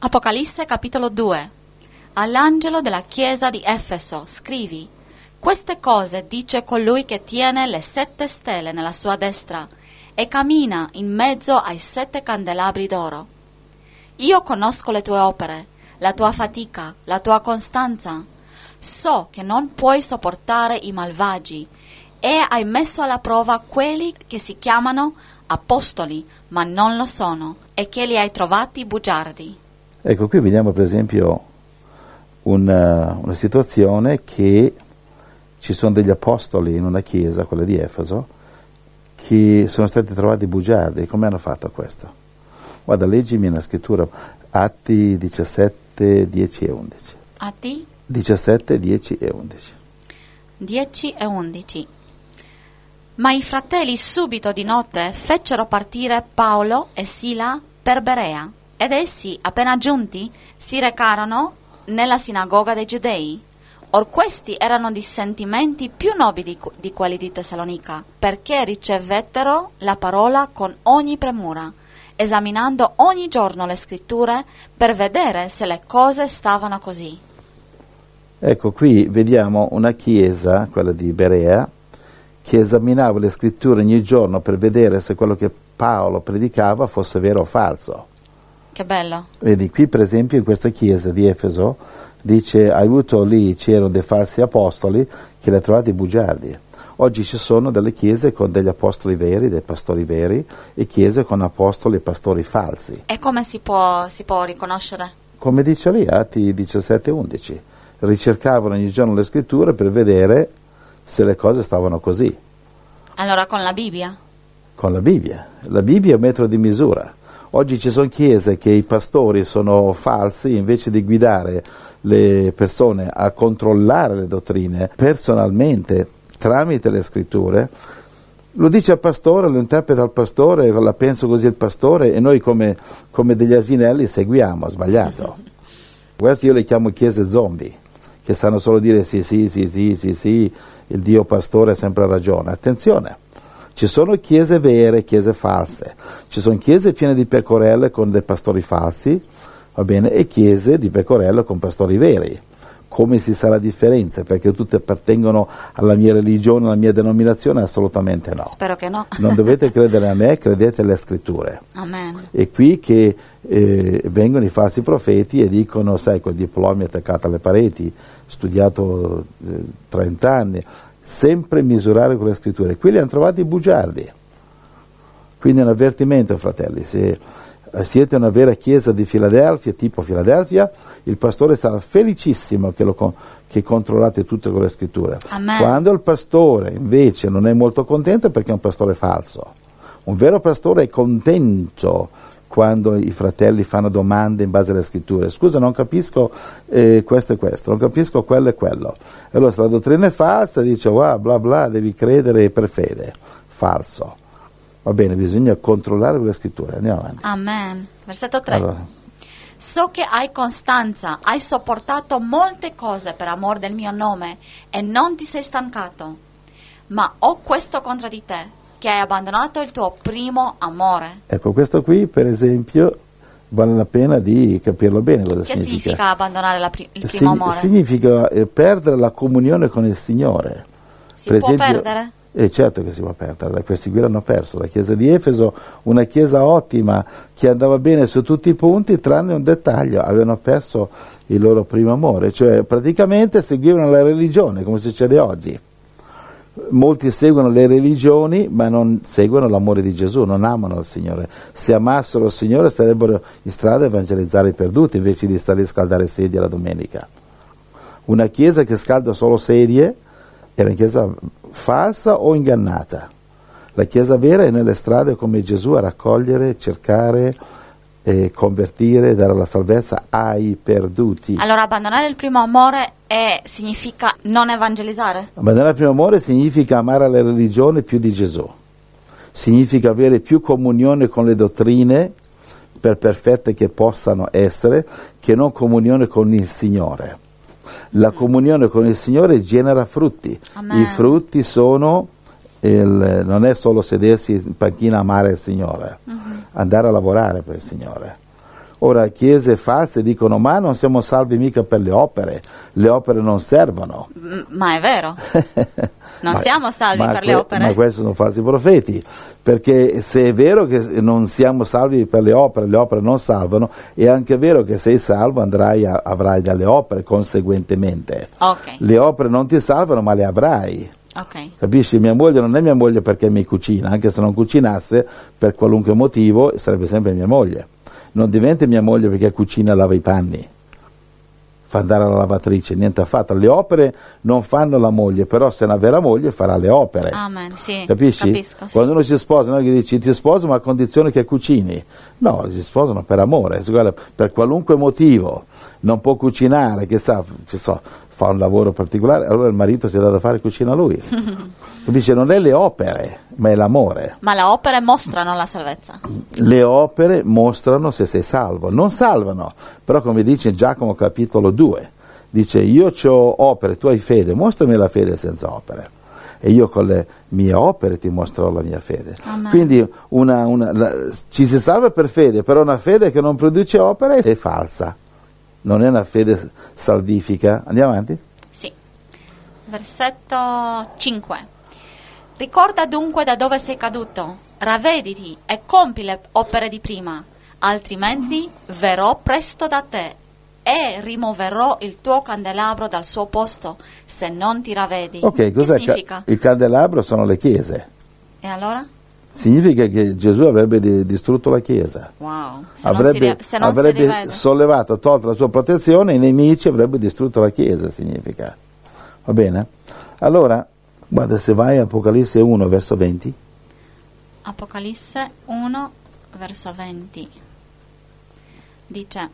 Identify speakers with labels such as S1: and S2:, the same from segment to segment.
S1: Apocalisse capitolo 2 All'angelo della chiesa di Efeso scrivi Queste cose dice colui che tiene le sette stelle nella sua destra e cammina in mezzo ai sette candelabri d'oro. Io conosco le tue opere, la tua fatica, la tua costanza. So che non puoi sopportare i malvagi e hai messo alla prova quelli che si chiamano apostoli, ma non lo sono, e che li hai trovati bugiardi.
S2: Ecco, qui vediamo per esempio una, una, situazione che ci sono degli apostoli in una chiesa, quella di Efeso, che sono stati trovati bugiardi. Come hanno fatto questo? Guarda, leggimi una scrittura, Atti 17, 10 e 11.
S1: Atti
S2: 17, 10 e 11.
S1: 10 e 11. Ma i fratelli subito di notte fecero partire Paolo e Sila per Berea ed essi, appena giunti, si recarono nella sinagoga dei giudei. Or questi erano di sentimenti più nobili di quelli di Tessalonica, perché ricevettero la parola con ogni premura, esaminando ogni giorno le scritture per vedere se le cose stavano così.
S2: Ecco, qui vediamo una chiesa, quella di Berea, che esaminava le scritture ogni giorno per vedere se quello che Paolo predicava fosse vero o falso.
S1: Che bello.
S2: Vedi, qui per esempio in questa chiesa di Efeso dice, hai avuto lì, c'erano dei falsi apostoli che li ha trovati bugiardi. Oggi ci sono delle chiese con degli apostoli veri, dei pastori veri, e chiese con apostoli e pastori falsi.
S1: E come si può, si può riconoscere?
S2: Come dice lì, Atti 17-11. Ricercavano ogni giorno le scritture per vedere se le cose stavano così.
S1: Allora con la Bibbia?
S2: Con la Bibbia. La Bibbia è un metro di misura. Oggi ci sono chiese che i pastori sono falsi, invece di guidare le persone a controllare le dottrine personalmente tramite le scritture, lo dice al pastore, lo interpreta al pastore, la penso così il pastore e noi come, come degli asinelli seguiamo, sbagliato. Questo io le chiamo chiese zombie, che sanno solo dire sì, sì, sì, sì, sì, sì, il Dio pastore ha sempre ragione. Attenzione! Ci sono chiese vere, chiese false, ci sono chiese piene di pecorelle con dei pastori falsi, va bene, e chiese di pecorelle con pastori veri. Come si sa la differenza? Perché tutte appartengono alla mia religione, alla mia denominazione? Assolutamente no.
S1: Spero che no.
S2: non dovete credere a me, credete alle scritture.
S1: Amen.
S2: È qui che eh, vengono i falsi profeti e dicono, sai, quel diploma attaccato alle pareti, studiato eh, 30 anni, sempre misurare con le scritture. Qui li hanno trovati bugiardi. Quindi un avvertimento, fratelli, se eh, siete una vera chiesa di Filadelfia, tipo Filadelfia, il pastore sarà felicissimo che, lo, che controllate tutto con le scritture.
S1: Amen.
S2: Quando il pastore invece non è molto contento è perché è un pastore falso. Un vero pastore è contento quando i fratelli fanno domande in base alle scritture. Scusa, non capisco eh, questo e questo, non capisco quello e quello. E allora se la dottrina è falsa, dice, wow, bla bla, devi credere per fede. Falso. Va bene, bisogna controllare le scritture. Andiamo avanti.
S1: Amen. Versetto 3.
S2: Allora,
S1: So che hai costanza, hai sopportato molte cose per amor del mio nome e non ti sei stancato. Ma ho questo contro di te, che hai abbandonato il tuo primo amore.
S2: ecco, questo qui, per esempio, vale la pena di capirlo bene cosa
S1: Che significa abbandonare la pri- il primo
S2: Sign-
S1: amore?
S2: significa eh, perdere la comunione con il Signore.
S1: si
S2: per
S1: può
S2: esempio-
S1: perdere?
S2: E certo che si può perdere, questi qui l'hanno perso. La chiesa di Efeso, una chiesa ottima che andava bene su tutti i punti, tranne un dettaglio, avevano perso il loro primo amore, cioè praticamente seguivano la religione, come succede oggi. Molti seguono le religioni ma non seguono l'amore di Gesù, non amano il Signore. Se amassero il Signore sarebbero in strada a evangelizzare i perduti invece di stare a scaldare sedie la domenica. Una chiesa che scalda solo sedie è una chiesa falsa o ingannata. La chiesa vera è nelle strade come Gesù a raccogliere, cercare, eh, convertire, dare la salvezza ai perduti.
S1: Allora abbandonare il primo amore è- significa non evangelizzare?
S2: Abbandonare il primo amore significa amare la religione più di Gesù, significa avere più comunione con le dottrine, per perfette che possano essere, che non comunione con il Signore. La comunione con il Signore genera frutti,
S1: Amen.
S2: i frutti sono, il- non è solo sedersi in panchina a amare il Signore, andare a lavorare per il Signore. Ora, chiese false dicono: Ma non siamo salvi mica per le opere, le opere non servono.
S1: Ma è vero. Non
S2: Ma-
S1: siamo salvi per
S2: que-
S1: le opere.
S2: Ma questi sono falsi profeti, perché se è vero che non siamo salvi per le opere, le opere non salvano, è anche vero che sei salvo andrai a- avrai dalle opere conseguentemente.
S1: Ok,
S2: Le opere non ti salvano, ma le avrai.
S1: Ok.
S2: Capisci? Mia moglie non è mia moglie perché mi cucina, anche se non cucinasse per qualunque motivo sarebbe sempre mia moglie. Non diventa mia moglie perché cucina e lava i panni, fa andare alla lavatrice, niente affatto. Le opere non fanno la moglie, però se è una vera moglie farà le opere.
S1: Amen, sì.
S2: Capisci?
S1: Capisco, sì.
S2: Quando uno si sposa, non che dici ti sposo ma a condizione che cucini. No, si sposano per amore, per qualunque motivo. Non può cucinare, che sa, che so, fa un lavoro particolare, allora il marito si è dato a fare cucina a lui. Capisci? Non è le opere, ma è l'amore.
S1: Ma le opere mostrano la salvezza.
S2: Le opere mostrano se sei salvo, non salvano, però come dice Giacomo capitolo 2, dice io ho opere, tu hai fede, mostrami la fede senza opere e io con le mie opere ti mostrerò la mia fede.
S1: Amen.
S2: Quindi una- una- la- ci si salva per fede, però una fede che non produce opere è falsa, non è una fede salvifica. Andiamo avanti?
S1: Sì. Versetto 5. Ricorda dunque da dove sei caduto, ravvediti e compi le opere di prima, altrimenti verrò presto da te e rimuoverò il tuo candelabro dal suo posto se non ti ravvedi.
S2: Ok,
S1: che
S2: cos'è?
S1: significa?
S2: Il candelabro sono le chiese.
S1: E allora?
S2: Significa che Gesù avrebbe di- distrutto la chiesa.
S1: Wow. Se non si,
S2: avrebbe,
S1: ri-
S2: avrebbe sollevato, tolto la sua protezione, i nemici avrebbe distrutto la Chiesa, significa. Va bene? Allora, guarda, se vai a Apocalisse 1, verso 20,
S1: Apocalisse 1, verso 20. Dice,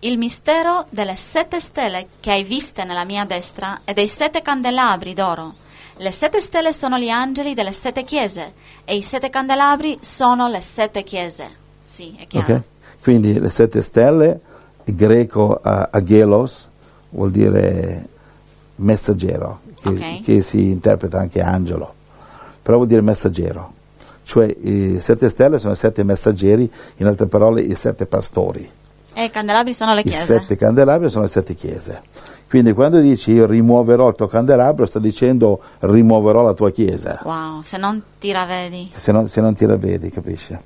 S1: il mistero delle sette stelle che hai viste nella mia destra e dei sette candelabri d'oro. Le sette stelle sono gli angeli delle sette chiese e i sette candelabri sono le sette chiese. Sì, è chiaro.
S2: ok? Quindi le sette stelle, il greco uh, agelos, vuol dire messaggero, che,
S1: Ok.
S2: che si interpreta anche angelo, però vuol dire messaggero. Cioè i sette stelle sono i sette messaggeri, in altre parole i sette pastori.
S1: E i candelabri sono le
S2: I
S1: chiese.
S2: sette candelabri sono le sette chiese. Quindi quando dici io rimuoverò il tuo candelabro, sta dicendo rimuoverò la tua chiesa,
S1: Wow, se non ti ravvedi.
S2: se non, se non ti ravvedi, capisci?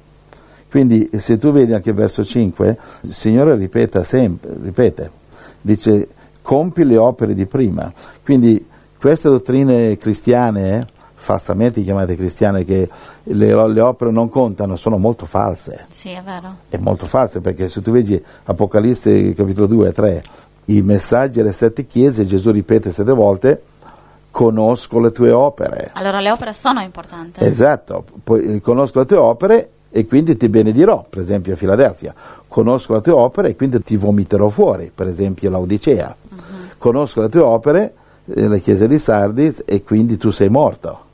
S2: Quindi se tu vedi anche verso 5, il Signore ripeta sempre, ripete, dice compi le opere di prima. Quindi queste dottrine cristiane, falsamente chiamate cristiane, che le, le opere non contano, sono molto false.
S1: Sì, è vero.
S2: è molto falso perché se tu vedi Apocalisse capitolo 2 e 3, i messaggi alle sette chiese, Gesù ripete sette volte, conosco le tue opere.
S1: Allora le opere sono importanti.
S2: Esatto, poi eh, conosco le tue opere e quindi ti benedirò, per esempio a Filadelfia. Conosco le tue opere e quindi ti vomiterò fuori, per esempio a Laodicea. Conosco le tue opere, eh, la chiesa di Sardis, e quindi tu sei morto.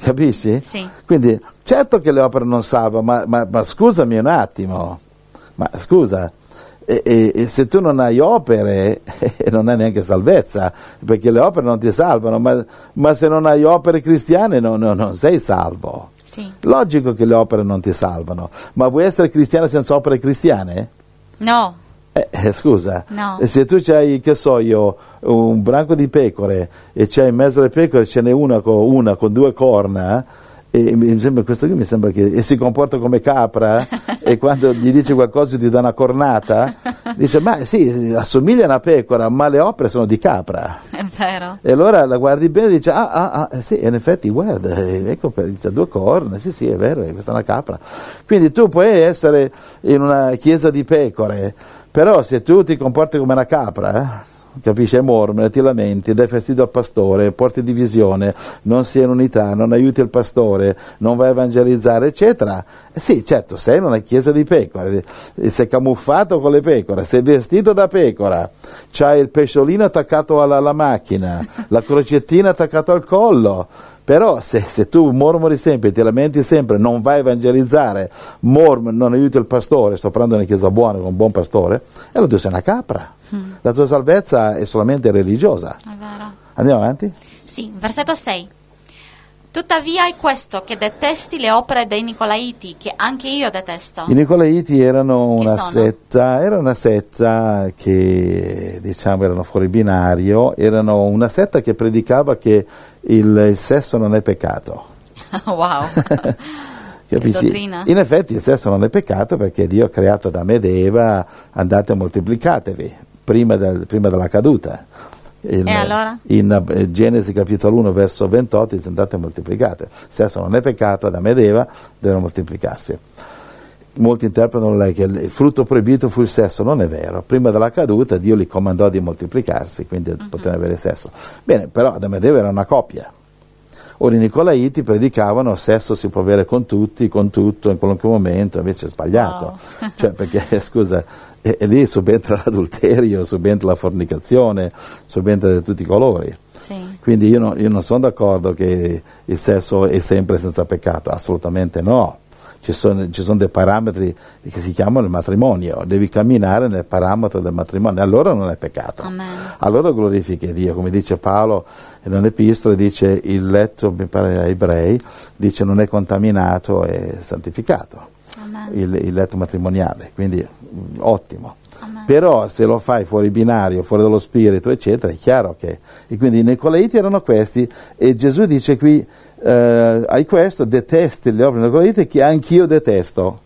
S2: Capisci?
S1: Sì.
S2: Quindi, certo che le opere non salvano, ma, ma- ma scusami un attimo, ma scusa, e, e- e se tu non hai opere, non hai neanche salvezza, perché le opere non ti salvano, ma, ma se non hai opere cristiane non, non- non sei salvo.
S1: Sì.
S2: Logico che le opere non ti salvano, ma vuoi essere cristiano senza opere cristiane?
S1: No,
S2: Eh, eh, scusa,
S1: No.
S2: E se tu hai, che so io, un branco di pecore e c'hai in mezzo alle pecore ce n'è una con, una con due corna, e mi sembra, questo qui mi sembra che e si comporta come capra e quando gli dici qualcosa ti dà una cornata, dice ma sì, assomiglia a una pecora, ma le opere sono di capra.
S1: è vero.
S2: E allora la guardi bene e dici, ah, ah, ah, eh sì, in effetti guarda, eh, ecco, dice, due corna, sì, sì, è vero, eh, questa è una capra. Quindi tu puoi essere in una chiesa di pecore, però se tu ti comporti come una capra, eh, capisci, è mormone, ti lamenti, dai fastidio al pastore, porti divisione, non sei in unità, non aiuti il pastore, non vai a evangelizzare, eccetera, eh sì, certo, sei in una chiesa di pecore, eh, sei camuffato con le pecore, sei vestito da pecora, c'hai il pesciolino attaccato alla, alla macchina, la crocettina attaccata al collo, però se, se tu mormori sempre, ti lamenti sempre, non vai a evangelizzare, mormori, non aiuti il pastore, sto parlando di una chiesa buona con un buon pastore, e allora tu sei una capra. La tua salvezza è solamente religiosa.
S1: È.
S2: Andiamo avanti?
S1: Sì, versetto 6. Tuttavia è questo che detesti le opere dei Nicolaiti, che anche io detesto.
S2: I Nicolaiti erano una setta, era una setta che diciamo erano fuori binario, erano una setta che predicava che il, il sesso non è peccato.
S1: wow.
S2: Capisci? In effetti il sesso non è peccato perché Dio ha creato Adamo ed Eva, andate e moltiplicatevi, prima, del- prima della caduta.
S1: E allora?
S2: In eh, Genesi capitolo 1 verso 28 dice andate e moltiplicate. Il sesso non è peccato, Adamo ed Eva devono moltiplicarsi. Molti interpretano lei che il frutto proibito fu il sesso, non è vero. Prima della caduta Dio li comandò di moltiplicarsi, quindi
S1: Mhm.
S2: di poter avere sesso. Bene, però Adamo ed Eva era una coppia. Ora i Nicolaiti predicavano sesso si può avere con tutti, con tutto, in qualunque momento, invece è sbagliato.
S1: Wow.
S2: Cioè, perché, scusa, e, e lì subentra l'adulterio, subentra la fornicazione, subentra di tutti i colori.
S1: Sì.
S2: Quindi io, no- io non sono d'accordo che il sesso è sempre senza peccato, assolutamente no. Ci sono, ci sono dei parametri che si chiamano il matrimonio, devi camminare nel parametro del matrimonio, allora non è peccato.
S1: Amen.
S2: Allora glorifichi Dio, come dice Paolo nell'epistola, dice il letto, mi pare ai ebrei, dice non è contaminato, è santificato. Il, il letto matrimoniale, quindi mm, ottimo.
S1: Amen.
S2: Però se lo fai fuori binario, fuori dallo spirito, eccetera, è chiaro che... E quindi i Nicolaiti erano questi e Gesù dice qui, eh, hai questo, detesti le opere Nicolaiti che anch'io detesto.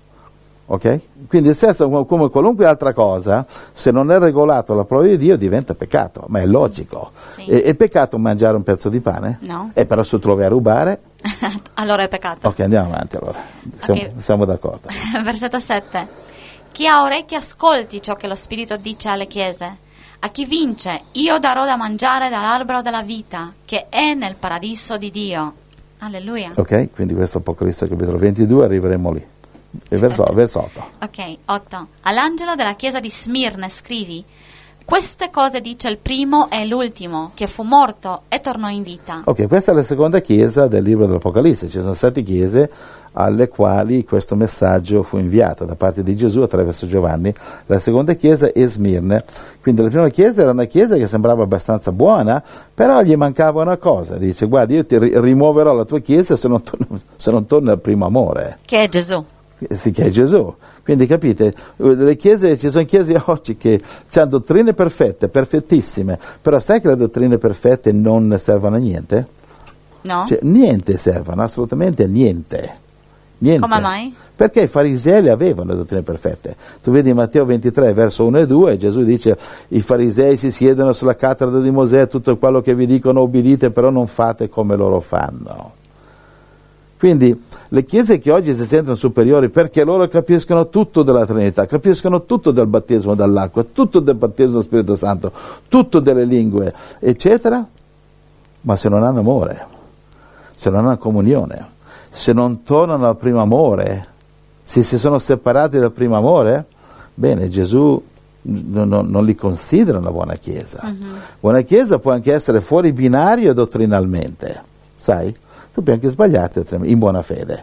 S2: Ok? Quindi il sesso, come- qualunque altra cosa, se non è regolato alla prova di Dio, diventa peccato, ma è logico.
S1: Sì.
S2: È, è peccato mangiare un pezzo di pane?
S1: No.
S2: E però se trovi a rubare,
S1: allora è peccato.
S2: ok, andiamo avanti allora. Siamo,
S1: Ok.
S2: siamo d'accordo.
S1: Versetto 7. Chi ha orecchie ascolti ciò che lo Spirito dice alle chiese. A chi vince, io darò da mangiare dall'albero della vita, che è nel paradiso di Dio. Alleluia.
S2: Ok? Quindi questo Apocalisse capitolo 22, arriveremo lì. Verso, verso 8.
S1: Ok, 8. All'angelo della chiesa di Smirne scrivi: Queste cose dice il primo e l'ultimo, che fu morto e tornò in vita.
S2: Ok, questa è la seconda chiesa del libro dell'Apocalisse. Ci sono sette chiese alle quali questo messaggio fu inviato da parte di Gesù attraverso Giovanni. La seconda chiesa è Smirne. Quindi la prima chiesa era una chiesa che sembrava abbastanza buona, però gli mancava una cosa. Dice, guarda, io ti ri- rimuoverò la tua chiesa se non, torni, se non torni al primo amore.
S1: Che è Gesù.
S2: Sì, che è Gesù. Quindi capite, le chiese, ci sono chiese oggi che hanno dottrine perfette, perfettissime, però sai che le dottrine perfette non servono a niente?
S1: No?
S2: Cioè, niente servono, assolutamente niente. Niente.
S1: Come mai?
S2: Perché i farisei le avevano le dottrine perfette. Tu vedi in Matteo 23, verso 1 e 2, Gesù dice: I farisei si siedono sulla cattedra di Mosè, tutto quello che vi dicono obbedite, però non fate come loro fanno. Quindi le chiese che oggi si sentono superiori perché loro capiscono tutto della Trinità, capiscono tutto del battesimo dall'acqua, tutto del battesimo dello Spirito Santo, tutto delle lingue, eccetera, ma se non hanno amore, se non hanno comunione, se non tornano al primo amore, se si sono separati dal primo amore, bene, Gesù non, non- non li considera una buona chiesa. Buona chiesa può anche essere fuori binario dottrinalmente, sai? Puoi anche dottrinalmente, in buona fede.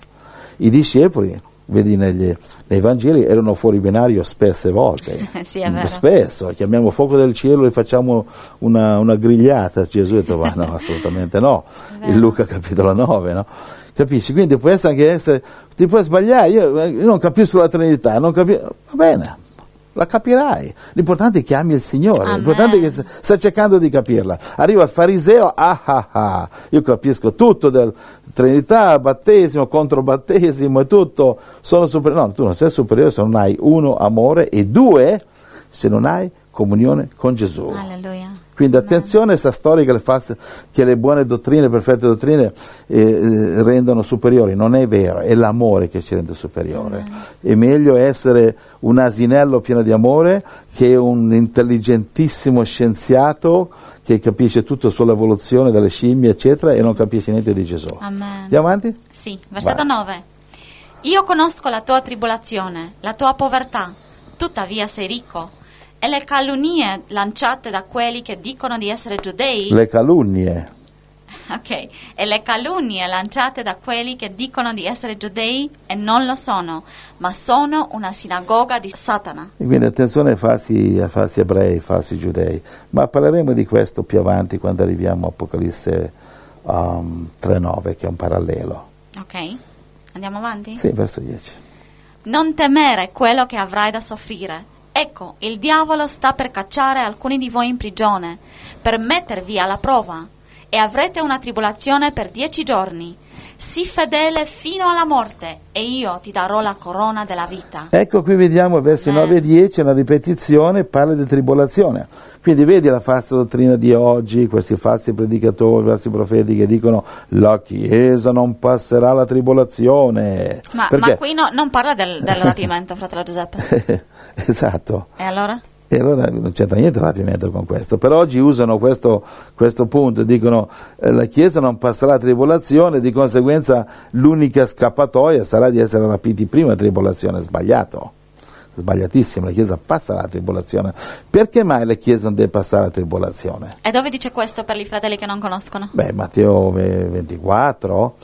S2: I discepoli, vedi negli, nei Vangeli, erano fuori binario spesse volte.
S1: Sì.
S2: Spesso, chiamiamo fuoco del cielo e facciamo una, una grigliata. Gesù ha detto, ma no, assolutamente no. In Luca capitolo 9, no? Capisci? Quindi può essere anche essere, ti puoi sbagliare, io, io non capisco la Trinità, non capi- va bene, la capirai. L'importante è che ami il Signore,
S1: Amen.
S2: l'importante è che sta- sta cercando di capirla. Arriva il fariseo, ah ah ah, io capisco tutto del Trinità, battesimo, controbattesimo e tutto, sono superiore. No, tu non sei superiore se non hai uno, amore e due, se non hai comunione con Gesù.
S1: Alleluia.
S2: Quindi attenzione a questa storia che le, fa- che le buone dottrine, perfette dottrine eh, eh, rendono superiori, non è vero, è l'amore che ci rende superiore. È meglio essere un asinello pieno di amore che un intelligentissimo scienziato che capisce tutto sull'evoluzione delle scimmie, eccetera, e non capisce niente di Gesù.
S1: Amen.
S2: Andiamo avanti?
S1: Sì, versetto
S2: Vai.
S1: 9. Io conosco la tua tribolazione, la tua povertà, tuttavia sei ricco. E le calunnie lanciate da quelli che dicono di essere giudei,
S2: Le calunnie.
S1: ok, e le calunnie lanciate da quelli che dicono di essere giudei e non lo sono, ma sono una sinagoga di Satana.
S2: E quindi attenzione ai falsi, ai falsi ebrei, ai falsi giudei. Ma parleremo di questo più avanti quando arriviamo a Apocalisse um, 3.9 che è un parallelo.
S1: Ok? Andiamo avanti?
S2: Sì, verso 10.
S1: Non temere quello che avrai da soffrire. Ecco, il diavolo sta per cacciare alcuni di voi in prigione, per mettervi alla prova, e avrete una tribolazione per dieci giorni. Sii fedele fino alla morte, e io ti darò la corona della vita.
S2: Ecco qui vediamo versi
S1: Eh.
S2: 9 e 10, una ripetizione, parla di tribolazione. Quindi vedi la falsa dottrina di oggi, questi falsi predicatori, falsi profeti che dicono la Chiesa non passerà la tribolazione.
S1: Ma, ma qui no- non parla del, del rapimento, fratello Giuseppe.
S2: esatto.
S1: E allora?
S2: E allora non c'entra niente il rapimento con questo. Per oggi usano questo, questo punto, dicono eh, la Chiesa non passerà la tribolazione, di conseguenza l'unica scappatoia sarà di essere rapiti prima della tribolazione. Sbagliato, sbagliatissimo, la Chiesa passa la tribolazione. Perché mai la Chiesa non deve passare la tribolazione?
S1: E dove dice questo per i fratelli che non conoscono?
S2: Beh, Matteo ve- 24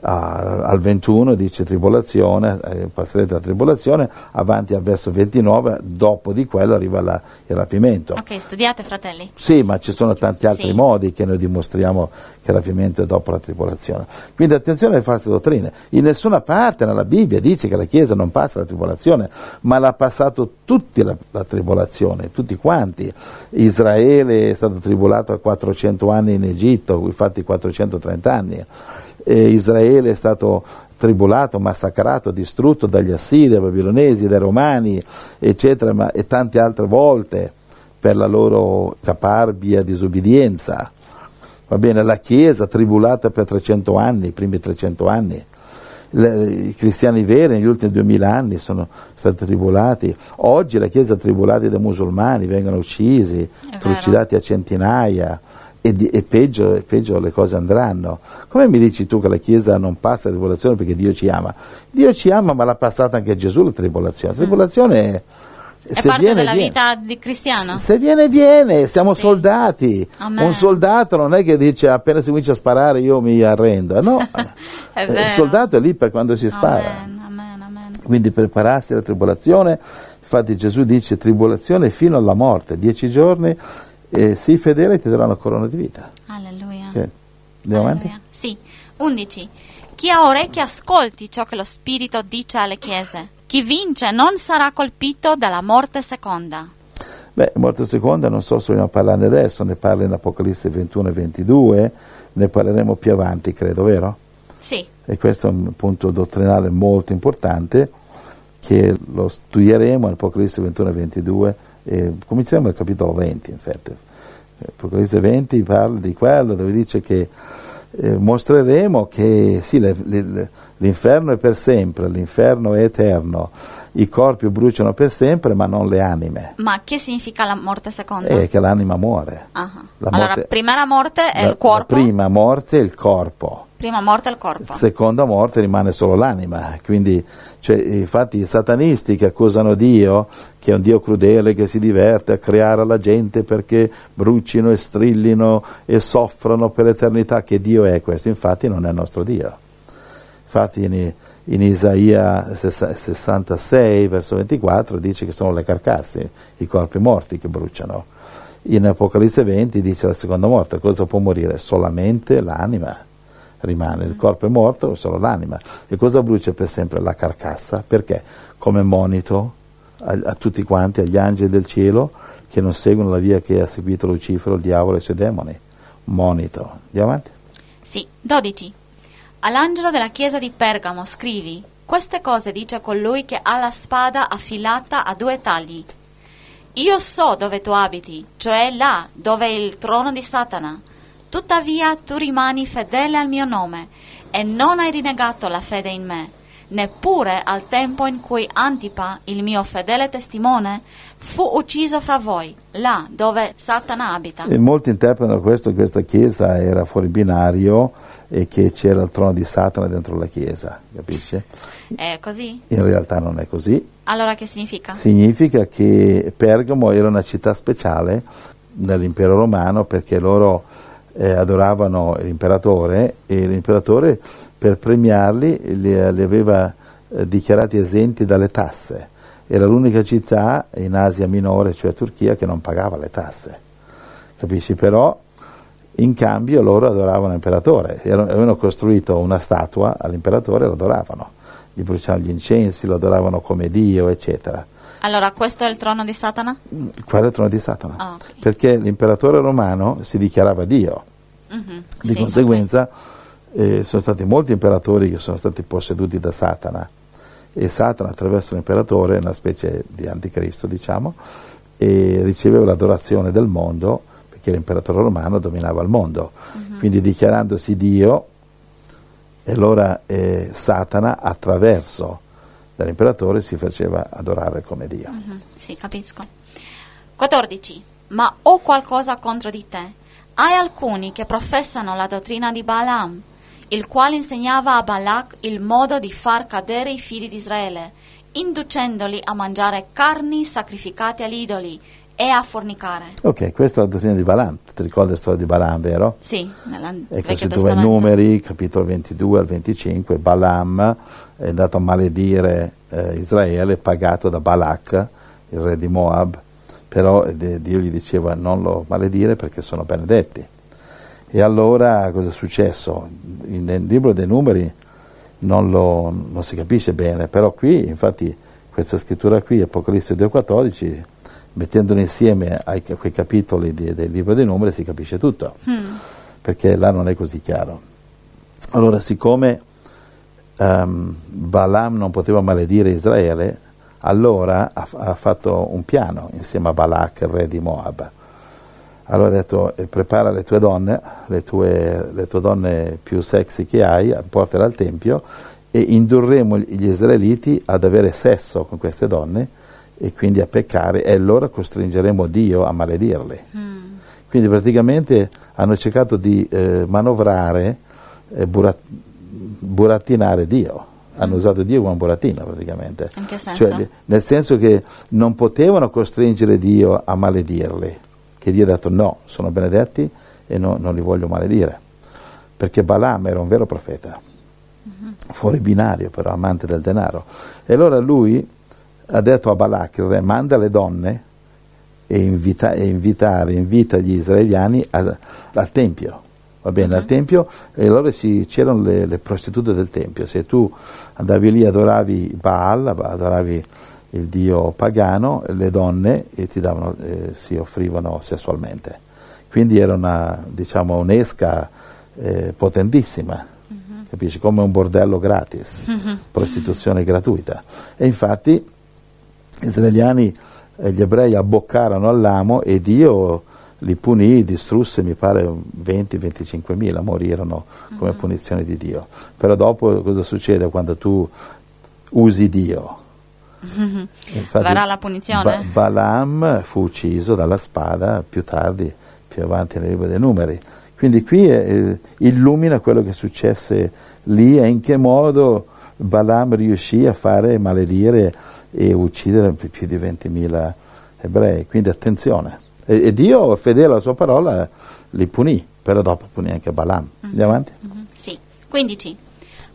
S2: ah, al 21 dice tribolazione, eh, passerete la tribolazione, avanti al verso 29, dopo di quello arriva la- il rapimento.
S1: Ok, studiate, fratelli.
S2: Sì, ma ci sono tanti altri
S1: Sì.
S2: modi che noi dimostriamo che il rapimento è dopo la tribolazione. Quindi attenzione alle false dottrine. In nessuna parte nella Bibbia dice che la Chiesa non passa la tribolazione, ma l'ha passato tutti la, la tribolazione, tutti quanti. Israele è stato tribolato a 400 anni in Egitto, infatti 430 anni. E Israele è stato tribolato, massacrato, distrutto dagli assiri, dai babilonesi, dai romani, eccetera, ma, e tante altre volte per la loro caparbia disobbedienza. Va bene, la Chiesa tribulata per 300 anni, i primi 300 anni. Le- I cristiani veri negli ultimi 2000 anni sono stati tribulati. Oggi la Chiesa è tribulata dai musulmani, vengono uccisi, trucidati a centinaia e, di- e peggio, e peggio le cose andranno. Come mi dici tu che la Chiesa non passa la tribolazione perché Dio ci ama? Dio ci ama ma l'ha passata anche Gesù la tribolazione. La tribolazione è...
S1: Mm. È parte
S2: viene,
S1: della
S2: viene.
S1: vita di cristiano.
S2: Se viene, viene, siamo
S1: Sì.
S2: soldati.
S1: Amen.
S2: Un soldato non è che dice appena si comincia a sparare io mi arrendo, no. Eh. Il soldato è lì per quando si spara.
S1: Amen, amen, amen.
S2: Quindi prepararsi alla tribolazione, infatti Gesù dice tribolazione fino alla morte, dieci giorni, e sii fedele e ti darà una corona di vita.
S1: Alleluia.
S2: Ok, Andiamo avanti?
S1: Sì. 11. Chi ha orecchie ascolti ciò che lo Spirito dice alle chiese. Chi vince non sarà colpito dalla morte seconda.
S2: Beh, morte seconda non so se vogliamo parlarne adesso, ne parla in Apocalisse 21 e 22, ne parleremo più avanti, credo, vero?
S1: Sì.
S2: E questo è un punto dottrinale molto importante che lo studieremo in Apocalisse 21 e 22 e cominceremo dal capitolo 20 infatti. Apocalisse 20 parla di quello dove dice che eh, mostreremo che sì, le- le- l'inferno è per sempre, l'inferno è eterno, i corpi bruciano per sempre ma non le anime,
S1: Ma che significa la morte seconda?
S2: è che l'anima muore.
S1: Ah.
S2: La
S1: allora,
S2: morte-
S1: prima la morte è
S2: La-
S1: il corpo,
S2: prima morte è il corpo.
S1: prima morte è il corpo.
S2: seconda morte rimane solo l'anima. Quindi, cioè, infatti, i satanisti che accusano Dio, che è un Dio crudele che si diverte a creare la gente perché brucino e strillino e soffrono per l'eternità, che Dio è questo? Infatti, non è il nostro Dio. Infatti, in, Isaia 66, verso 24, dice che sono le carcasse, i corpi morti che bruciano. In Apocalisse 20 dice la seconda morte, cosa può morire? Solamente l'anima rimane, il corpo è morto, solo l'anima. E cosa brucia per sempre? La carcassa, perché? Come monito a, a tutti quanti, agli angeli del cielo che non seguono la via che ha seguito Lucifero, il diavolo e i suoi demoni. Monito. Andiamo avanti.
S1: Sì. 12. All'angelo della chiesa di Pergamo scrivi: Queste cose dice colui che ha la spada affilata a due tagli. Io so dove tu abiti, cioè là dove è il trono di Satana. Tuttavia tu rimani fedele al mio nome e non hai rinnegato la fede in me, neppure al tempo in cui Antipa, il mio fedele testimone, fu ucciso fra voi, là dove Satana abita.
S2: E molti interpretano questo, questa chiesa era fuori binario e che c'era il trono di Satana dentro la chiesa, capisci?
S1: È così?
S2: In realtà non è così.
S1: Allora che significa?
S2: Significa che Pergamo era una città speciale nell'impero romano perché loro eh, adoravano l'imperatore e l'imperatore per premiarli li, li aveva eh, dichiarati esenti dalle tasse. Era l'unica città in Asia minore, cioè Turchia, che non pagava le tasse. Capisci? Però In cambio loro adoravano l'imperatore, avevano costruito una statua all'imperatore e lo adoravano, gli bruciavano gli incensi, lo adoravano come Dio, eccetera.
S1: Allora, questo è il trono di Satana?
S2: Quello è il trono di Satana,
S1: Ah, ok.
S2: perché l'imperatore romano si dichiarava Dio.
S1: Mhm,
S2: Di
S1: sì,
S2: conseguenza eh, sono stati molti imperatori che sono stati posseduti da Satana e Satana attraverso l'imperatore, una specie di anticristo diciamo, e riceveva l'adorazione del mondo perché l'imperatore romano dominava il mondo.
S1: Mhm.
S2: Quindi dichiarandosi Dio, e allora eh, Satana attraverso dall'imperatore si faceva adorare come Dio.
S1: Mhm, Sì, capisco. 14. Ma ho qualcosa contro di te. Hai alcuni che professano la dottrina di Balaam, il quale insegnava a Balak il modo di far cadere i figli di Israele, inducendoli a mangiare carni sacrificate agli idoli e a fornicare.
S2: Ok, questa è la dottrina di Balaam, ti ricordi la storia di Balaam, vero?
S1: Sì, nel
S2: E
S1: Vecchio
S2: questi due numeri, capitolo 22 al 25, Balaam è andato a maledire eh, Israele, pagato da Balak, il re di Moab, però eh, Dio gli diceva non lo maledire perché sono benedetti. E allora cosa è successo? In- Nel libro dei numeri non, lo- non si capisce bene, però qui, infatti, questa scrittura qui, Apocalisse 2,14, mettendole insieme a quei capitoli di- del libro dei numeri, si capisce tutto
S1: Mm,
S2: perché là non è così chiaro. Allora, siccome ehm, Balaam non poteva maledire Israele, allora ha, ha fatto un piano insieme a Balak, il re di Moab. Allora ha detto, eh, prepara le tue donne, le tue, le tue donne più sexy che hai, portale al Tempio e indurremo gli israeliti ad avere sesso con queste donne e quindi a peccare e allora costringeremo Dio a maledirli.
S1: mm,
S2: Quindi praticamente hanno cercato di eh, manovrare, eh, burat- burattinare Dio. Hanno usato Dio come un burattino praticamente.
S1: In che senso?
S2: Cioè, nel senso che non potevano costringere Dio a maledirli, che Dio ha detto no, sono benedetti e no- non li voglio maledire. Perché Balaam era un vero profeta, fuori binario però, amante del denaro. E allora lui ha detto a Balak, il re, manda le donne e, invita- e invitare, invita gli israeliani a- al Tempio. Va bene, al Tempio e allora si- c'erano le, le prostitute del Tempio. Se tu andavi lì, adoravi Baal, adoravi il dio pagano, le donne e ti davano, eh, si offrivano sessualmente. Quindi era una, diciamo, un'esca eh, potentissima, capisci? Come un bordello gratis, prostituzione gratuita. E infatti israeliani, eh, gli ebrei abboccarono all'amo e Dio li punì, distrusse, mi pare 20-25 mila morirono come punizione di Dio. Però dopo cosa succede quando tu usi Dio? Infatti,
S1: Verrà la punizione?
S2: Ba- Balaam fu ucciso dalla spada più tardi, più avanti nel libro dei numeri. Quindi qui eh, illumina quello che successe lì e in che modo Balaam riuscì a fare maledire e uccidere più di 20.000 ebrei. Quindi attenzione. E, e Dio, fedele alla sua parola, li punì, però dopo punì anche Balaam. Andiamo avanti?
S1: Mhm, Sì. 15.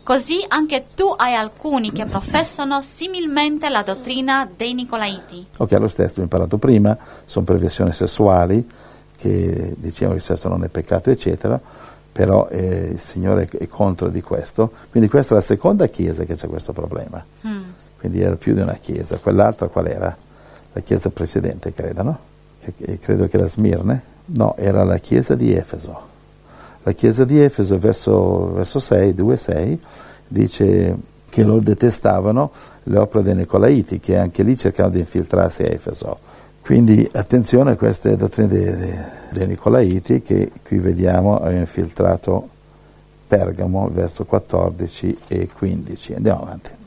S1: Così anche tu hai alcuni che professano similmente la dottrina dei Nicolaiti.
S2: Ok, lo stesso, abbiamo parlato prima, sono perversioni sessuali che dicevano che il sesso non è peccato, eccetera, però eh, il Signore è contro di questo. Quindi questa è la seconda chiesa che c'è questo problema.
S1: Mm,
S2: Quindi era più di una chiesa. Quell'altra qual era? La chiesa precedente, credo, no? Che credo che era Smirne? No, era la chiesa di Efeso. La chiesa di Efeso, verso, verso 6, 2, 6, dice che loro detestavano le opere dei Nicolaiti, che anche lì cercavano di infiltrarsi a Efeso. Quindi attenzione a queste dottrine dei, dei, dei Nicolaiti che qui vediamo aveva infiltrato Pergamo, verso 14 e 15. Andiamo avanti.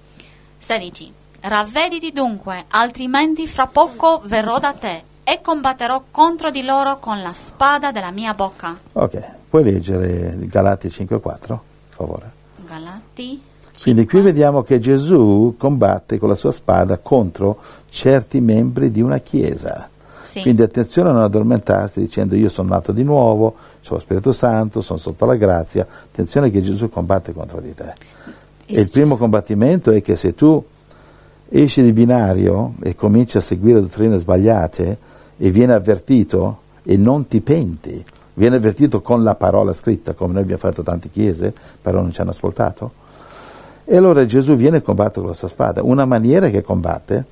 S1: 16. Ravvediti dunque, altrimenti fra poco verrò da te e combatterò contro di loro con la spada della mia bocca.
S2: Ok, puoi leggere Galati 5,4, per favore.
S1: Galati.
S2: Quindi qui
S1: 5.
S2: vediamo che Gesù combatte con la sua spada contro certi membri di una chiesa.
S1: Sì.
S2: Quindi attenzione a non addormentarsi dicendo io sono nato di nuovo, ho lo Spirito Santo, sono sotto la grazia. Attenzione che Gesù combatte contro di te. E il primo combattimento è che se tu esci di binario e cominci a seguire dottrine sbagliate e vieni avvertito e non ti penti, Viene avvertito con la parola scritta, come noi abbiamo fatto tante chiese, però non ci hanno ascoltato. E allora Gesù viene e combatte con la sua spada. Una maniera che combatte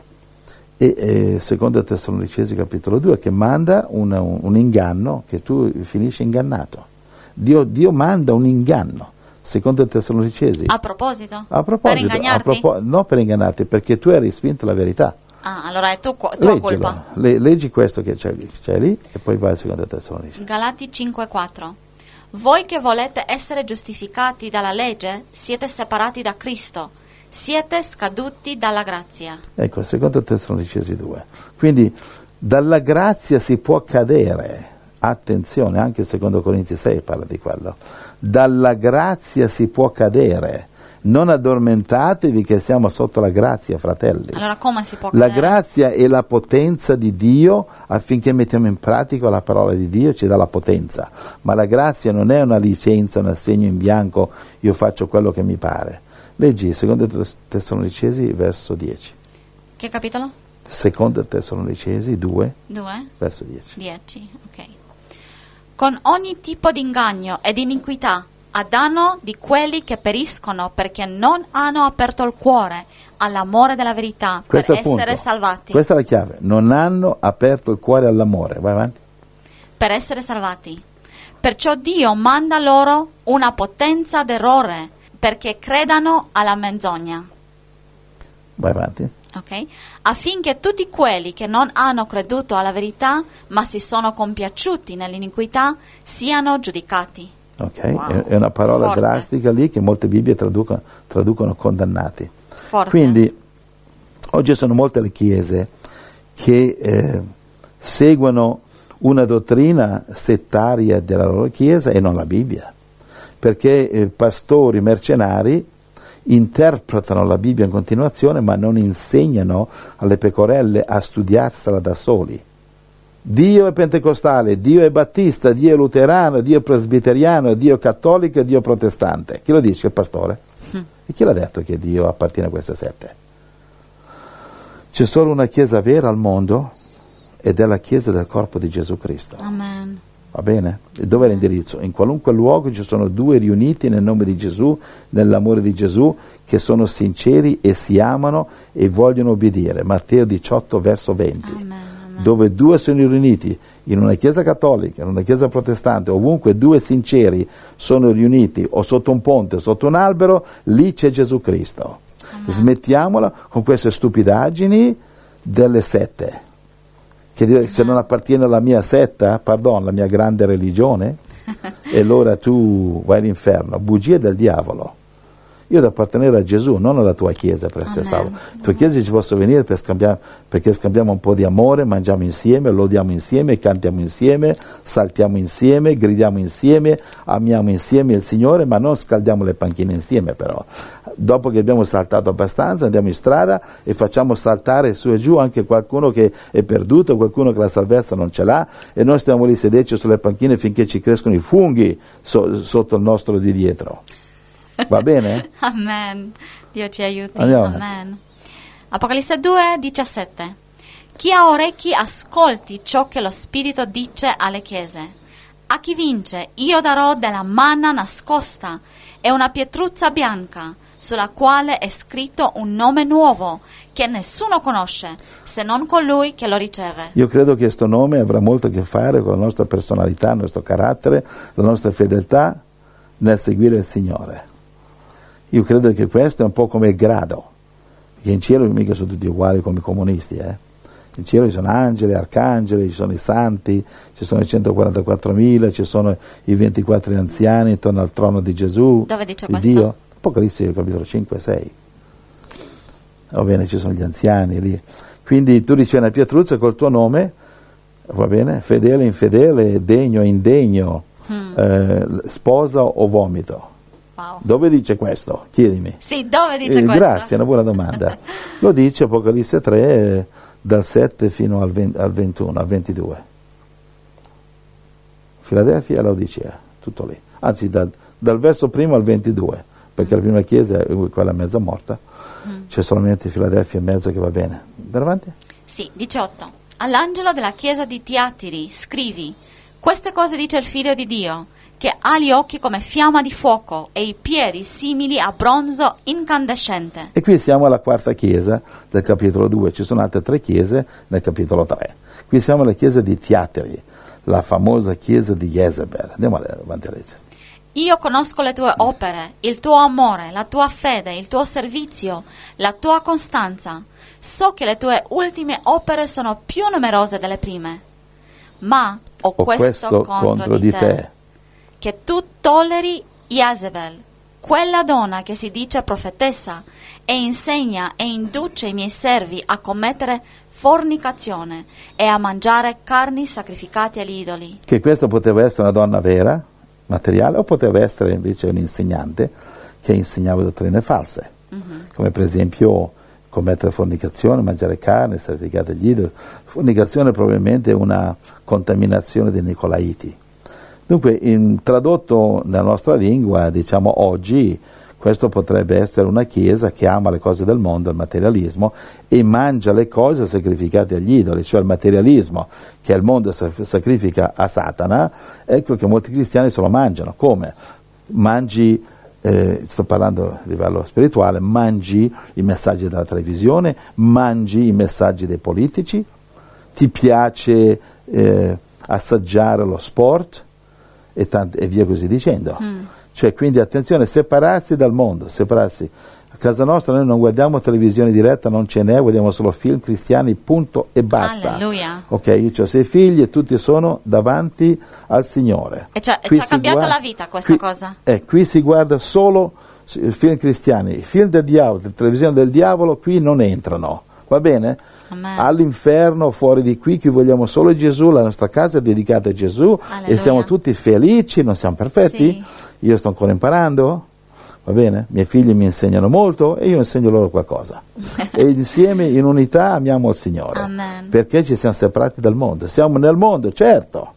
S2: è, è secondo Tessalonicesi capitolo 2, che manda un, un, inganno che tu finisci ingannato. Dio, Dio manda un inganno secondo Tessalonicesi.
S1: A proposito?
S2: A proposito.
S1: Per ingannarti?
S2: Propo- no per ingannarti, perché tu hai respinto la verità.
S1: Ah, allora è tu, tua Leggilo. colpa.
S2: Le, leggi questo che c'è lì, c'è lì e poi vai a seconda Tessalonicesi.
S1: Galati 5:4 Voi che volete essere giustificati dalla legge siete separati da Cristo, siete scaduti dalla grazia.
S2: Ecco, secondo Tessalonicesi 2. Quindi dalla grazia si può cadere. Attenzione, anche secondo Corinzi 6 parla di quello. Dalla grazia si può cadere non addormentatevi che siamo sotto la grazia, fratelli.
S1: Allora come si può
S2: La grazia è la potenza di Dio affinché mettiamo in pratica la parola di Dio, ci dà la potenza. Ma la grazia non è una licenza, un assegno in bianco, io faccio quello che mi pare. Leggi, secondo Tessalonicesi, verso 10.
S1: Che capitolo?
S2: Secondo Tessalonicesi 2,
S1: 2?
S2: verso 10.
S1: 10, ok. Con ogni tipo di inganno ed iniquità a danno di quelli che periscono perché non hanno aperto il cuore all'amore della verità
S2: Questo
S1: per essere salvati.
S2: Questa è la chiave, non hanno aperto il cuore all'amore. Vai avanti.
S1: Per essere salvati. Perciò Dio manda loro una potenza d'errore perché credano alla menzogna.
S2: Vai avanti.
S1: Okay? Affinché tutti quelli che non hanno creduto alla verità ma si sono compiaciuti nell'iniquità siano giudicati.
S2: Okay? Wow. È una parola
S1: Forte.
S2: drastica lì che molte Bibbie traducono, traducono condannati.
S1: Forte.
S2: Quindi oggi sono molte le chiese che eh, seguono una dottrina settaria della loro chiesa e non la Bibbia, perché eh, pastori mercenari interpretano la Bibbia in continuazione ma non insegnano alle pecorelle a studiarsela da soli Dio è pentecostale, Dio è battista, Dio è luterano, Dio è presbiteriano, Dio è cattolico e Dio è protestante. Chi lo dice? Il pastore. Mm. E chi l'ha detto che Dio appartiene a queste sette? C'è solo una chiesa vera al mondo ed è la chiesa del corpo di Gesù Cristo.
S1: Amen.
S2: Va bene? E dove è l'indirizzo? In qualunque luogo ci sono due riuniti nel nome di Gesù, nell'amore di Gesù, che sono sinceri e si amano e vogliono obbedire. Matteo 18, verso 20.
S1: Amen
S2: dove due sono riuniti in una chiesa cattolica, in una chiesa protestante, ovunque due sinceri sono riuniti o sotto un ponte o sotto un albero, lì c'è Gesù Cristo. Uh-huh. Smettiamola con queste stupidaggini delle sette. Che se non appartiene alla mia setta, pardon, la mia grande religione, e allora tu vai all'inferno. Bugie del diavolo. Io devo appartenere a Gesù, non alla tua chiesa per essere salvo. La tua chiesa ci posso venire per scambiare, perché scambiamo un po' di amore, mangiamo insieme, lodiamo insieme, cantiamo insieme, saltiamo insieme, gridiamo insieme, amiamo insieme il Signore, ma non scaldiamo le panchine insieme però. Dopo che abbiamo saltato abbastanza andiamo in strada e facciamo saltare su e giù anche qualcuno che è perduto, qualcuno che la salvezza non ce l'ha e noi stiamo lì sederci sulle panchine finché ci crescono i funghi so, sotto il nostro di dietro. Va bene?
S1: Amen. Dio ci aiuti.
S2: Andiamo
S1: Amen. Apocalisse 2, 17. Chi ha orecchi ascolti ciò che lo Spirito dice alle chiese. A chi vince io darò della manna nascosta e una pietruzza bianca sulla quale è scritto un nome nuovo che nessuno conosce se non colui che lo riceve.
S2: Io credo che questo nome avrà molto a che fare con la nostra personalità, il nostro carattere, la nostra fedeltà nel seguire il Signore. Io credo che questo è un po' come il grado, perché in cielo mica sono tutti uguali come i comunisti, eh? In cielo ci sono angeli, arcangeli, ci sono i santi, ci sono i 144.000, ci sono i 24 anziani intorno al trono di Gesù.
S1: Dove dice
S2: di
S1: questo?
S2: Dio. Apocalisse capitolo 5 e 6. Va bene, ci sono gli anziani lì. Quindi tu ricevi una pietruzza col tuo nome, va bene, fedele, infedele, degno, indegno,
S1: Hmm.
S2: eh, sposa o vomito.
S1: Wow.
S2: Dove dice questo? Chiedimi.
S1: Sì, dove dice
S2: Eh,
S1: questo?
S2: grazie, è una buona domanda. Lo dice Apocalisse 3 eh, dal 7 fino al, 20 al 21, al 22. Filadelfia e Laodicea, tutto lì. Anzi, dal, dal verso primo al 22, perché la prima chiesa è quella mezza morta,
S1: Mm.
S2: c'è solamente Filadelfia e mezzo che va bene. Andare avanti?
S1: Sì, 18. All'angelo della chiesa di Tiatiri scrivi: Queste cose dice il figlio di Dio, che ha gli occhi come fiamma di fuoco e i piedi simili a bronzo incandescente.
S2: E qui siamo alla quarta chiesa del capitolo 2, ci sono altre tre chiese nel capitolo 3. Qui siamo alla chiesa di Tiatiri, la famosa chiesa di Jezebel. Andiamo avanti a leggere.
S1: Io conosco le tue opere, il tuo amore, la tua fede, il tuo servizio, la tua costanza. So che le tue ultime opere sono più numerose delle prime. Ma ho,
S2: Ho
S1: questo,
S2: questo
S1: contro, di te, che tu tolleri Jezebel, quella donna che si dice profetessa, e insegna e induce i miei servi a commettere fornicazione e a mangiare carni sacrificate agli idoli.
S2: Che questa poteva essere una donna vera, materiale, o poteva essere invece un insegnante che insegnava dottrine false, come per esempio commettere fornicazione, mangiare carne, sacrificate agli idoli. Fornicazione probabilmente è una contaminazione dei Nicolaiti. Dunque, in- tradotto nella nostra lingua, diciamo oggi, questo potrebbe essere una chiesa che ama le cose del mondo, il materialismo, e mangia le cose sacrificate agli idoli, cioè il materialismo che il mondo sa- sacrifica a Satana, ecco che molti cristiani se lo mangiano. Come? Mangi, eh, sto parlando a livello spirituale, mangi i messaggi della televisione, mangi i messaggi dei politici, ti piace eh, assaggiare lo sport e, tant- e via così dicendo. Cioè, quindi attenzione, separarsi dal mondo, separarsi. A casa nostra noi non guardiamo televisione diretta, non ce n'è, guardiamo solo film cristiani, punto e basta.
S1: Alleluia.
S2: Ok, io ho sei figli e tutti sono davanti al Signore.
S1: E ci ha- ci cambiato
S2: guarda-
S1: la vita questa
S2: qui-
S1: cosa.
S2: Eh, qui si guarda solo s- film cristiani, i film del diavolo, la televisione del diavolo qui non entrano. Va bene?
S1: Amen.
S2: All'inferno, fuori di qui, qui vogliamo solo Gesù, la nostra casa è dedicata a Gesù e
S1: Alleluia.
S2: siamo tutti felici, non siamo perfetti.
S1: Sì.
S2: Io sto ancora imparando, va bene? I miei figli mi insegnano molto e io insegno loro qualcosa. e insieme, in unità, amiamo il Signore.
S1: Amen.
S2: Perché ci siamo separati dal mondo. Siamo nel mondo, certo.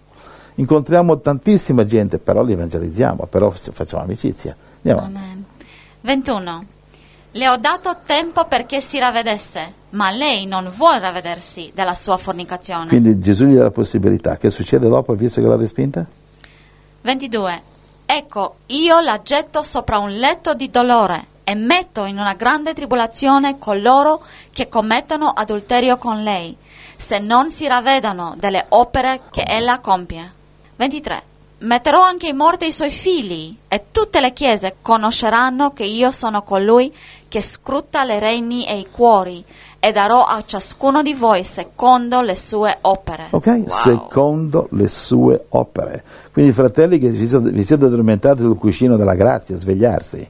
S2: Incontriamo tantissima gente, però li evangelizziamo, però facciamo amicizia. Andiamo.
S1: Amen. 21. Le ho dato tempo perché si ravvedesse, ma lei non vuole ravvedersi della sua fornicazione.
S2: Quindi Gesù gli dà la possibilità. Che succede dopo, visto che l'ha respinta?
S1: 22. Ecco, io la getto sopra un letto di dolore e metto in una grande tribolazione coloro che commettono adulterio con lei, se non si ravvedano delle opere che ella compie. 23. Metterò anche in morte i suoi figli, e tutte le chiese conosceranno che io sono colui che scruta le reni e i cuori, e darò a ciascuno di voi secondo le sue opere.
S2: Ok?
S1: Wow.
S2: Secondo le sue opere. Quindi fratelli che vi siete, vi siete addormentati sul cuscino della grazia, svegliarsi.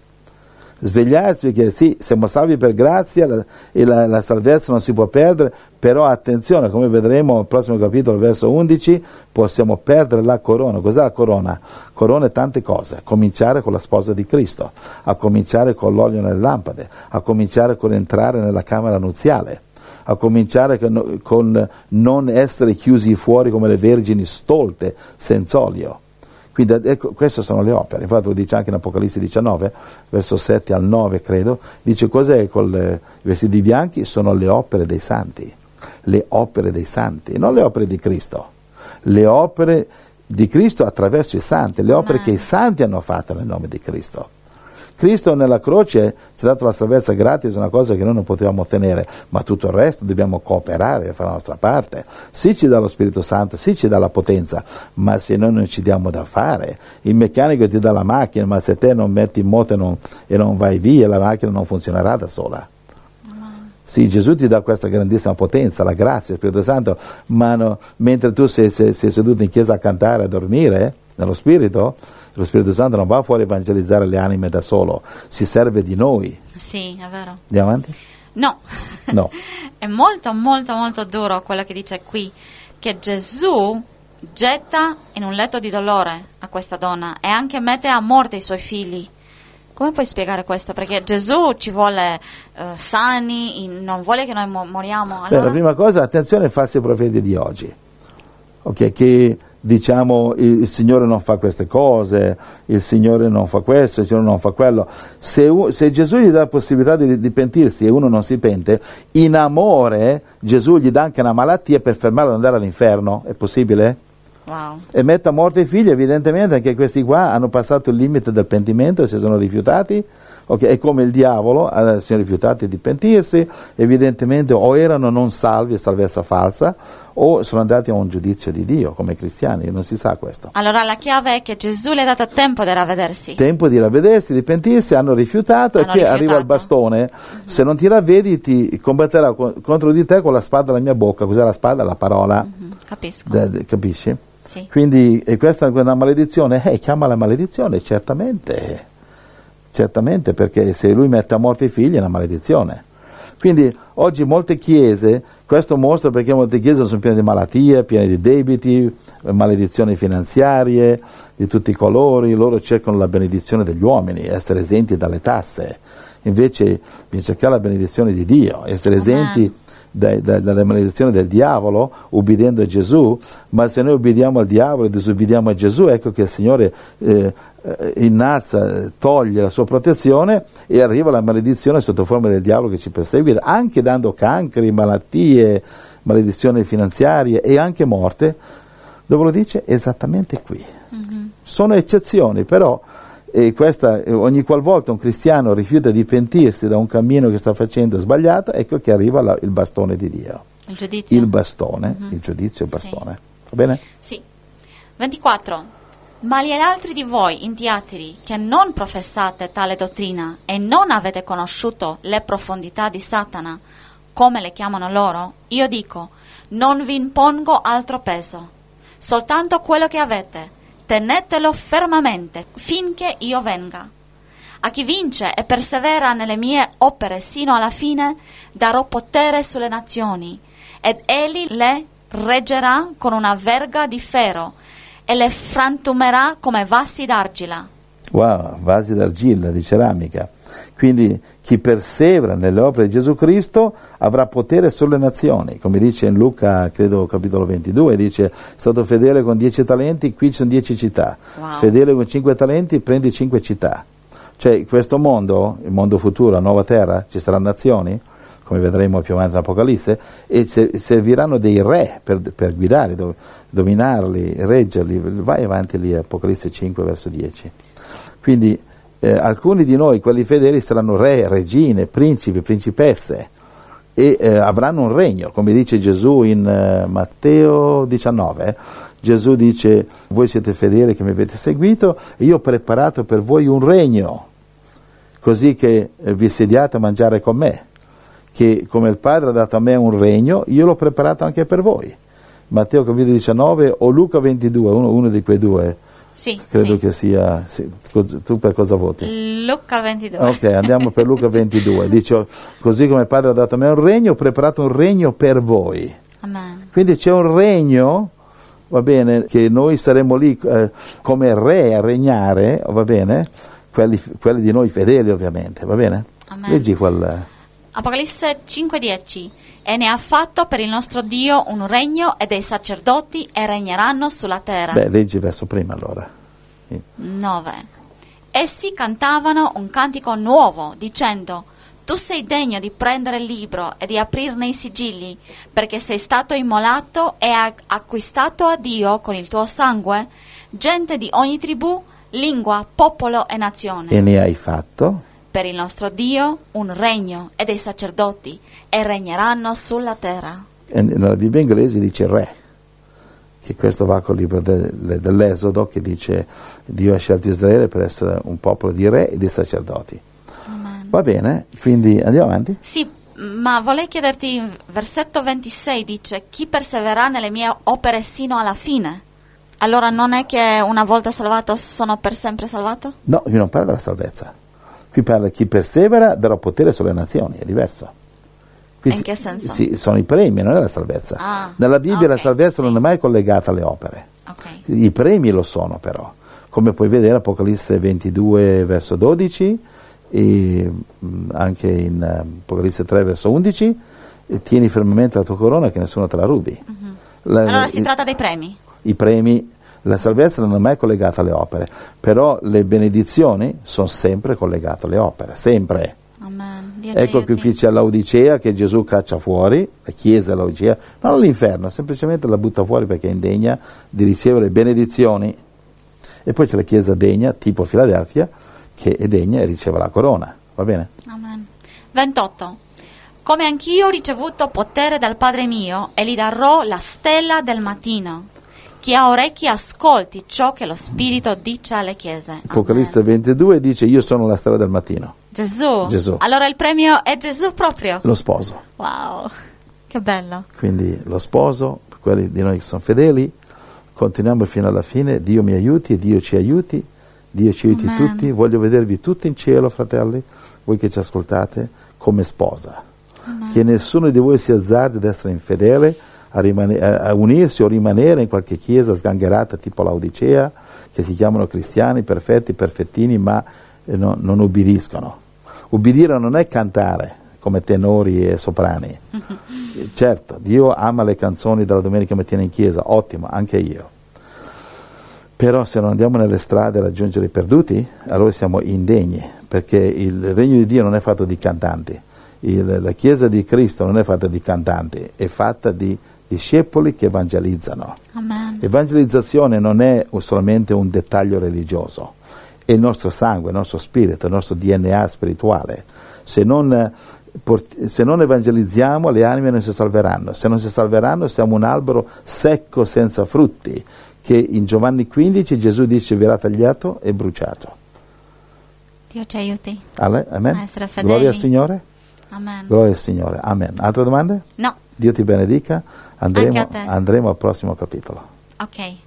S2: Svegliarsi perché sì, siamo salvi per grazia la- e la, la salvezza non si può perdere, però attenzione, come vedremo nel prossimo capitolo, verso 11, possiamo perdere la corona. Cos'è la corona? Corona è tante cose, a cominciare con la sposa di Cristo, a cominciare con l'olio nelle lampade, a cominciare con entrare nella camera nuziale a cominciare con non essere chiusi fuori come le vergini stolte, senza olio. Quindi ecco, queste sono le opere, infatti lo dice anche in Apocalisse 19, verso 7 al 9 credo, dice cos'è con i vestiti bianchi? Sono le opere dei santi, le opere dei santi, non le opere di Cristo, le opere di Cristo attraverso i santi, le opere che i santi hanno fatto nel nome di Cristo. Cristo nella croce ci ha dato la salvezza gratis, una cosa che noi non potevamo ottenere, ma tutto il resto dobbiamo cooperare e fare la nostra parte. Sì ci dà lo Spirito Santo, sì ci dà la potenza, ma se noi non ci diamo da fare, il meccanico ti dà la macchina, ma se te non metti in moto e non, e non vai via, la macchina non funzionerà da sola. Sì, Gesù ti dà questa grandissima potenza, la grazia, lo Spirito Santo, ma no- mentre tu sei, sei- sei seduto in chiesa a cantare, a dormire, nello Spirito, lo Spirito Santo non va fuori a evangelizzare le anime da solo, si serve di noi.
S1: Sì, è vero.
S2: Andiamo avanti?
S1: No.
S2: No.
S1: è molto, molto, molto duro quello che dice qui, che Gesù getta in un letto di dolore a questa donna e anche mette a morte i suoi figli. Come puoi spiegare questo? Perché Gesù ci vuole eh, sani, non vuole che noi mo- moriamo.
S2: Beh,
S1: Allora,
S2: la prima cosa, attenzione ai falsi profeti di oggi, ok? Che diciamo il, Signore non fa queste cose, il Signore non fa questo, il Signore non fa quello. Se, se Gesù gli dà la possibilità di, di pentirsi e uno non si pente, in amore Gesù gli dà anche una malattia per fermarlo ad andare all'inferno, è possibile?
S1: Wow.
S2: E mette a morte i figli, evidentemente anche questi qua hanno passato il limite del pentimento e si sono rifiutati. Okay? È come il diavolo, eh, si sono rifiutati di pentirsi, evidentemente o erano non salvi, salvezza falsa, o sono andati a un giudizio di Dio come cristiani, non si sa questo.
S1: Allora la chiave è che Gesù le ha dato tempo di ravvedersi.
S2: Tempo di ravvedersi, di pentirsi, hanno rifiutato
S1: Hanno
S2: e qui
S1: rifiutato.
S2: arriva il bastone. Se non ti ravvedi ti combatterà co- contro di te con la spada alla mia bocca. Cos'è la spada? La parola.
S1: Mhm, Capisco.
S2: De- de- capisci?
S1: Sì.
S2: Quindi e questa è una maledizione? Eh, chiama la maledizione, certamente. Certamente, perché se lui mette a morte i figli è una maledizione. Quindi oggi molte chiese, questo mostra perché molte chiese sono piene di malattie, piene di debiti, maledizioni finanziarie di tutti i colori, loro cercano la benedizione degli uomini, essere esenti dalle tasse. Invece bisogna cercare la benedizione di Dio, essere esenti dalle maledizioni del diavolo, ubbidiendo a Gesù, ma se noi ubbidiamo al diavolo e disubbidiamo a Gesù, ecco che il Signore eh, eh, innalza, toglie la sua protezione e arriva la maledizione sotto forma del diavolo che ci persegue, anche dando cancri, malattie, maledizioni finanziarie e anche morte. Dove lo dice? Esattamente qui. Sono eccezioni, però e questa, eh, ogni qualvolta un cristiano rifiuta di pentirsi da un cammino che sta facendo sbagliato, ecco che arriva la- il bastone di Dio.
S1: Il giudizio.
S2: Il bastone, il giudizio, il
S1: Sì.
S2: bastone. Va bene?
S1: Sì. 24. Ma gli altri di voi, in Tiatiri, che non professate tale dottrina e non avete conosciuto le profondità di Satana, come le chiamano loro, io dico, non vi impongo altro peso, soltanto quello che avete, tenetelo fermamente finché io venga. A chi vince e persevera nelle mie opere sino alla fine, darò potere sulle nazioni, ed egli le reggerà con una verga di ferro e le frantumerà come vassi d'argilla.
S2: Wow, vasi d'argilla, di ceramica. Quindi chi persevera nelle opere di Gesù Cristo avrà potere sulle nazioni, come dice in Luca, credo capitolo 22, dice è stato fedele con dieci talenti, qui ci sono dieci città,
S1: Wow.
S2: fedele con cinque talenti, prendi cinque città. Cioè questo mondo, il mondo futuro, la nuova terra, ci saranno nazioni, come vedremo più avanti in Apocalisse, e se- serviranno dei re per, per guidare, do- dominarli, reggerli. Vai avanti lì, Apocalisse 5, verso 10. Quindi eh, alcuni di noi, quelli fedeli, saranno re, regine, principi, principesse e eh, avranno un regno, come dice Gesù in eh, Matteo 19. eh. Gesù dice, voi siete fedeli che mi avete seguito e io ho preparato per voi un regno, così che eh, vi sediate a mangiare con me, che come il Padre ha dato a me un regno, io l'ho preparato anche per voi. Matteo capitolo 19 o Luca 22, uno, uno di quei due,
S1: Sì,
S2: credo
S1: sì.
S2: che sia... sì, tu per cosa voti?
S1: Luca 22.
S2: Ok, andiamo per Luca 22. Dice, così come il Padre ha dato a me un regno, ho preparato un regno per voi.
S1: Amen.
S2: Quindi c'è un regno, va bene, che noi saremo lì eh, come re a regnare, va bene? Quelli, quelli di noi fedeli ovviamente, va bene?
S1: Amen.
S2: Leggi quel...
S1: Apocalisse 5:10 E ne ha fatto per il nostro Dio un regno e dei sacerdoti e regneranno sulla terra.
S2: Beh, leggi verso prima allora. Sì.
S1: 9. Essi cantavano un cantico nuovo, dicendo: Tu sei degno di prendere il libro e di aprirne i sigilli, perché sei stato immolato e hai acquistato a Dio con il tuo sangue gente di ogni tribù, lingua, popolo e nazione.
S2: E ne hai fatto?
S1: Per il nostro Dio un regno e dei sacerdoti e regneranno sulla terra.
S2: E nella Bibbia inglese dice re, che questo va col libro de- dell'Esodo che dice Dio ha scelto Israele per essere un popolo di re e di sacerdoti.
S1: Amen.
S2: Va bene, quindi andiamo avanti.
S1: Sì, ma vorrei chiederti, versetto 26 dice, chi persevererà nelle mie opere sino alla fine? Allora non è che una volta salvato sono per sempre salvato?
S2: No, qui non parla della salvezza. Qui parla chi persevera darà potere sulle nazioni, è diverso. Qui
S1: In
S2: si-
S1: che senso?
S2: Sì, sono i premi, non è la salvezza.
S1: Ah,
S2: Nella Bibbia
S1: ok,
S2: la salvezza
S1: sì.
S2: non è mai collegata alle opere.
S1: Ok.
S2: I premi lo sono però, come puoi vedere Apocalisse 22 verso 12 e mm, anche in eh, Apocalisse 3 verso 11, e tieni fermamente la tua corona che nessuno te la rubi. La-
S1: Mhm. Allora si
S2: i-
S1: tratta dei premi.
S2: i premi, la salvezza non è mai collegata alle opere, però le benedizioni sono sempre collegate alle opere, sempre. Ecco che
S1: aiuti.
S2: qui c'è l'Odicea che Gesù caccia fuori, la Chiesa l'Odicea, non all'inferno, semplicemente la butta fuori perché è indegna di ricevere benedizioni. E poi c'è la Chiesa degna, tipo Filadelfia, che è degna e riceve la corona. Va bene?
S1: Amen. 28. Come anch'io ho ricevuto potere dal Padre mio e gli darò la stella del mattino. Chi ha orecchi ascolti ciò che lo Spirito dice alle chiese. Amen.
S2: Apocalisse 22 dice io sono la stella del mattino,
S1: Gesù.
S2: Gesù.
S1: Allora il premio è Gesù proprio.
S2: lo sposo.
S1: Wow, che bello.
S2: Quindi lo sposo, quelli di noi che sono fedeli, continuiamo fino alla fine, Dio mi aiuti e Dio ci aiuti, Dio ci aiuti
S1: Amen.
S2: tutti, voglio vedervi tutti in cielo, fratelli, voi che ci ascoltate, come sposa. Che nessuno di voi si azzardi ad essere infedele, a, rimane- a- unirsi o rimanere in qualche chiesa sgangherata tipo l'Odicea, che si chiamano cristiani perfetti, perfettini, ma eh, no- non ubbidiscono. Ubbidire non è cantare come tenori e soprani. Certo, Dio ama le canzoni della domenica mattina in chiesa, ottimo, anche io. Però se non andiamo nelle strade a raggiungere i perduti, allora siamo indegni, perché il regno di Dio non è fatto di cantanti, Il- la Chiesa di Cristo non è fatta di cantanti, è fatta di discepoli che evangelizzano.
S1: Amen.
S2: Evangelizzazione non è solamente un dettaglio religioso, è il nostro sangue, il nostro spirito, il nostro DNA spirituale. Se non, eh, se non evangelizziamo le anime non si salveranno, se non si salveranno siamo un albero secco senza frutti, che in Giovanni 15 Gesù dice verrà tagliato e bruciato.
S1: Dio ci aiuti.
S2: Ale- Amen?
S1: A essere fedeli.
S2: Gloria al Signore?
S1: Amen.
S2: Gloria al Signore. Amen. Altre domande?
S1: No,
S2: Dio ti benedica. Andremo,
S1: a
S2: andremo al prossimo capitolo.
S1: ok.